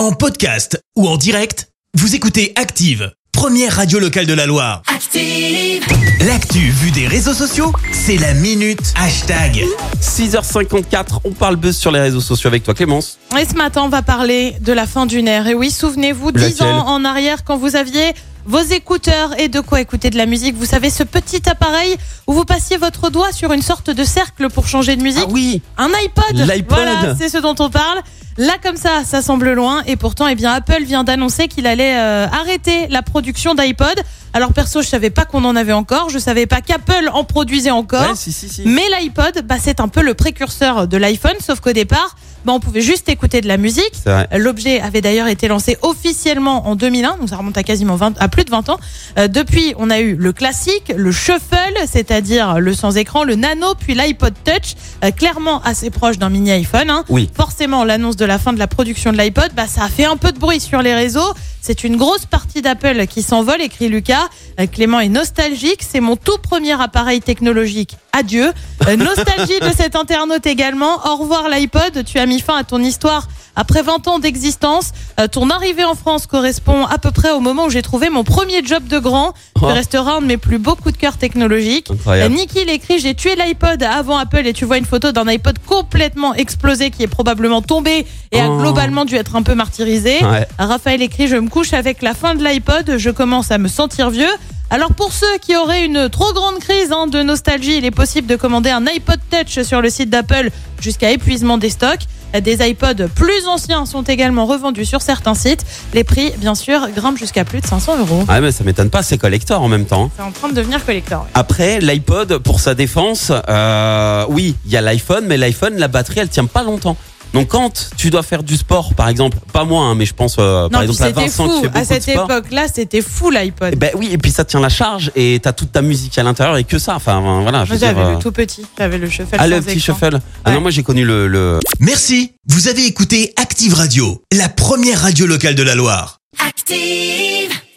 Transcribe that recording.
En podcast ou en direct, vous écoutez Active, première radio locale de la Loire. Active. L'actu vue des réseaux sociaux, c'est la minute hashtag. 6h54, on parle buzz sur les réseaux sociaux avec toi Clémence. Et ce matin, on va parler de la fin d'une ère. Et oui, souvenez-vous, 10 Laquelle ans en arrière, quand vous aviez vos écouteurs et de quoi écouter de la musique, vous savez, ce petit appareil où vous passiez votre doigt sur une sorte de cercle pour changer de musique. Ah oui Un iPod L'iPod. Voilà, c'est ce dont on parle. Là, comme ça, ça semble loin. Et pourtant, eh bien, Apple vient d'annoncer qu'il allait euh, arrêter la production d'iPod. Alors, perso, je savais pas qu'on en avait encore. Je savais pas qu'Apple en produisait encore. Ouais, si, si, si. Mais l'iPod, bah, c'est un peu le précurseur de l'iPhone, sauf qu'au départ, bah, on pouvait juste écouter de la musique. L'objet avait d'ailleurs été lancé officiellement en 2001, donc ça remonte à quasiment 20, à plus de 20 ans. Euh, depuis, on a eu le classique, le shuffle, c'est-à-dire le sans écran, le nano, puis l'iPod Touch, euh, clairement assez proche d'un mini iPhone. hein. Oui. Forcément, l'annonce de la fin de la production de l'iPod, bah, ça a fait un peu de bruit sur les réseaux. C'est une grosse partie d'Apple qui s'envole, écrit Lucas. Euh, Clément est nostalgique. C'est mon tout premier appareil technologique. Adieu. Euh, nostalgie de cet internaute également. Au revoir l'iPod. Tu as mis fin à ton histoire après 20 ans d'existence. Euh, ton arrivée en France correspond à peu près au moment où j'ai trouvé mon premier job de grand. Oh. Tu resteras un de mes plus beaux coups de cœur technologiques. Incroyable. Euh, Niki l'écrit J'ai tué l'iPod avant Apple et tu vois une photo d'un iPod complètement explosé qui est probablement tombé et a Oh. globalement dû être un peu martyrisé. Ouais. Raphaël écrit Je me couche avec la fin de l'iPod, je commence à me sentir vieux. Alors pour ceux qui auraient une trop grande crise hein, de nostalgie, il est possible de commander un iPod Touch sur le site d'Apple jusqu'à épuisement des stocks. Des iPods plus anciens sont également revendus sur certains sites. Les prix, bien sûr, grimpent jusqu'à plus de 500 euros. Ah mais ça m'étonne pas, c'est collector en même temps. hein. C'est en train de devenir collector. Après, l'iPod, pour sa défense, euh, oui, il y a l'iPhone, mais l'iPhone, la batterie, elle tient pas longtemps. Donc quand tu dois faire du sport, par exemple, pas moi, hein, mais je pense euh, par Non, exemple à Vincent fou. qui fait À beaucoup de cette époque-là, c'était fou l'iPod. Eh Ben oui, et puis ça tient la charge et t'as toute ta musique à l'intérieur et que ça. Enfin voilà, veux dire. j'avais euh, le tout petit. J'avais le shuffle. Ah, le petit écran. shuffle. Ah non, moi j'ai connu le, le, Merci, vous avez écouté Active Radio, la première radio locale de la Loire. Active.